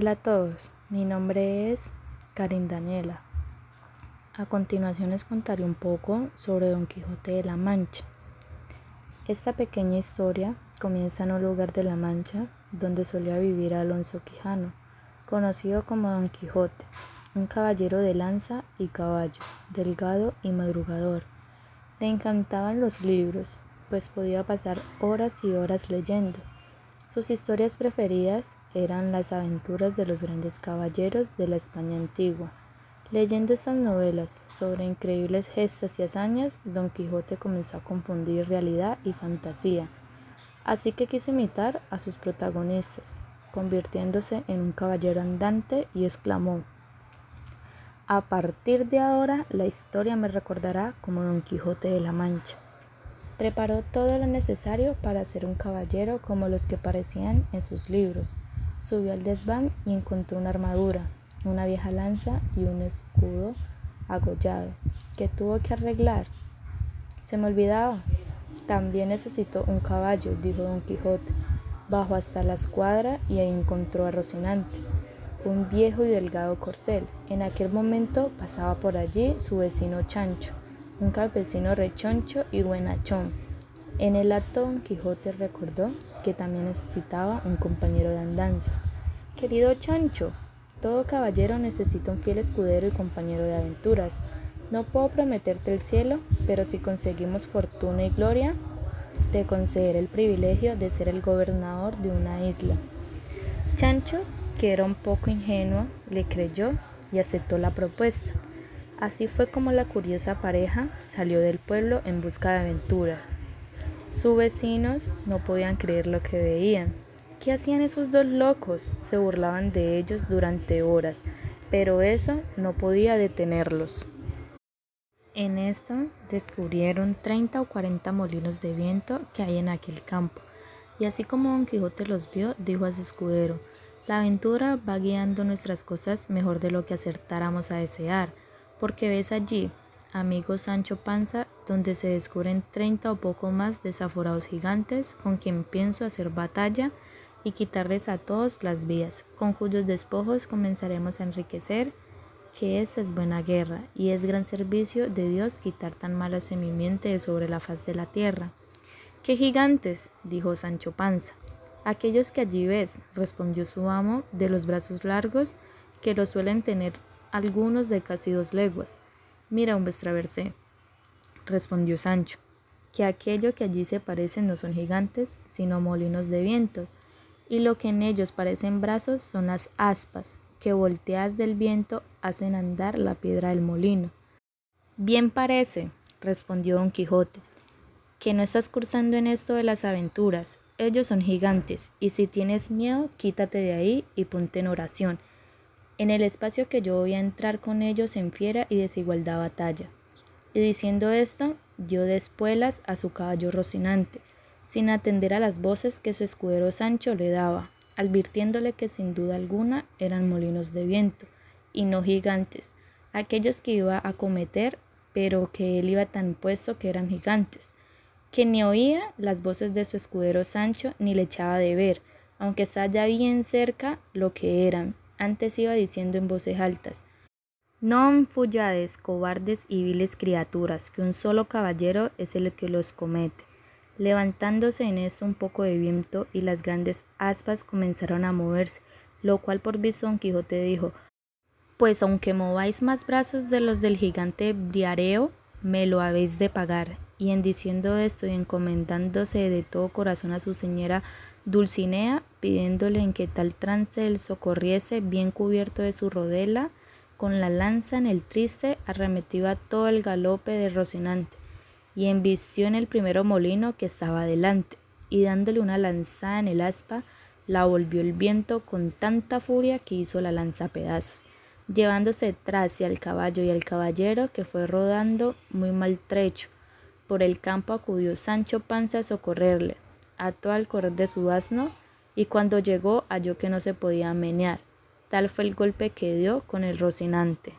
Hola a todos, mi nombre es Karin Daniela. A continuación les contaré un poco sobre Don Quijote de la Mancha. Esta pequeña historia comienza en un lugar de la Mancha donde solía vivir Alonso Quijano, conocido como Don Quijote, un caballero de lanza y caballo, delgado y madrugador. Le encantaban los libros, pues podía pasar horas y horas leyendo. Sus historias preferidas eran las aventuras de los grandes caballeros de la España antigua. Leyendo estas novelas sobre increíbles gestas y hazañas, Don Quijote comenzó a confundir realidad y fantasía, así que quiso imitar a sus protagonistas, convirtiéndose en un caballero andante y exclamó, A partir de ahora la historia me recordará como Don Quijote de la Mancha. Preparó todo lo necesario para ser un caballero como los que parecían en sus libros. Subió al desván y encontró una armadura, una vieja lanza y un escudo agollado, que tuvo que arreglar. Se me olvidaba. También necesito un caballo, dijo don Quijote. Bajó hasta la escuadra y ahí encontró a Rocinante, un viejo y delgado corcel. En aquel momento pasaba por allí su vecino Chancho, un campesino rechoncho y buenachón. En el acto Don Quijote recordó que también necesitaba un compañero de andanza. Querido Chancho, todo caballero necesita un fiel escudero y compañero de aventuras. No puedo prometerte el cielo, pero si conseguimos fortuna y gloria, te concederé el privilegio de ser el gobernador de una isla. Chancho, que era un poco ingenuo, le creyó y aceptó la propuesta. Así fue como la curiosa pareja salió del pueblo en busca de aventura. Sus vecinos no podían creer lo que veían. ¿Qué hacían esos dos locos? Se burlaban de ellos durante horas, pero eso no podía detenerlos. En esto descubrieron 30 o 40 molinos de viento que hay en aquel campo, y así como Don Quijote los vio, dijo a su escudero, la aventura va guiando nuestras cosas mejor de lo que acertáramos a desear porque ves allí, amigo Sancho Panza, donde se descubren treinta o poco más desaforados gigantes con quien pienso hacer batalla y quitarles a todos las vidas, con cuyos despojos comenzaremos a enriquecer, que esta es buena guerra y es gran servicio de Dios quitar tan mala semimiente de sobre la faz de la tierra. ¿Qué gigantes? dijo Sancho Panza. Aquellos que allí ves, respondió su amo, de los brazos largos, que lo suelen tener algunos de casi dos leguas. Mira un vestraverse, respondió Sancho, que aquello que allí se parecen no son gigantes, sino molinos de viento, y lo que en ellos parecen brazos son las aspas, que volteadas del viento hacen andar la piedra del molino. Bien parece, respondió don Quijote, que no estás cursando en esto de las aventuras. Ellos son gigantes, y si tienes miedo, quítate de ahí y ponte en oración, en el espacio que yo voy a entrar con ellos en fiera y desigualdad batalla. Y diciendo esto, dio de espuelas a su caballo Rocinante, sin atender a las voces que su escudero Sancho le daba, advirtiéndole que sin duda alguna eran molinos de viento, y no gigantes, aquellos que iba a cometer, pero que él iba tan puesto que eran gigantes, que ni oía las voces de su escudero Sancho ni le echaba de ver, aunque está ya bien cerca lo que eran, antes iba diciendo en voces altas, Non fullades, cobardes y viles criaturas, que un solo caballero es el que los comete. Levantándose en esto un poco de viento y las grandes aspas comenzaron a moverse, lo cual por visto Don Quijote dijo, Pues aunque mováis más brazos de los del gigante Briareo, me lo habéis de pagar. Y en diciendo esto y encomendándose de todo corazón a su señora Dulcinea, pidiéndole en que tal trance él socorriese, bien cubierto de su rodela, con la lanza en el triste, arremetió a todo el galope de Rocinante, y embistió en el primero molino que estaba delante, y dándole una lanzada en el aspa, la volvió el viento con tanta furia que hizo la lanza pedazos, llevándose tras y al caballo y al caballero que fue rodando muy maltrecho. Por el campo acudió Sancho Panza a socorrerle, ató al correr de su asno y cuando llegó halló que no se podía menear. Tal fue el golpe que dio con el Rocinante.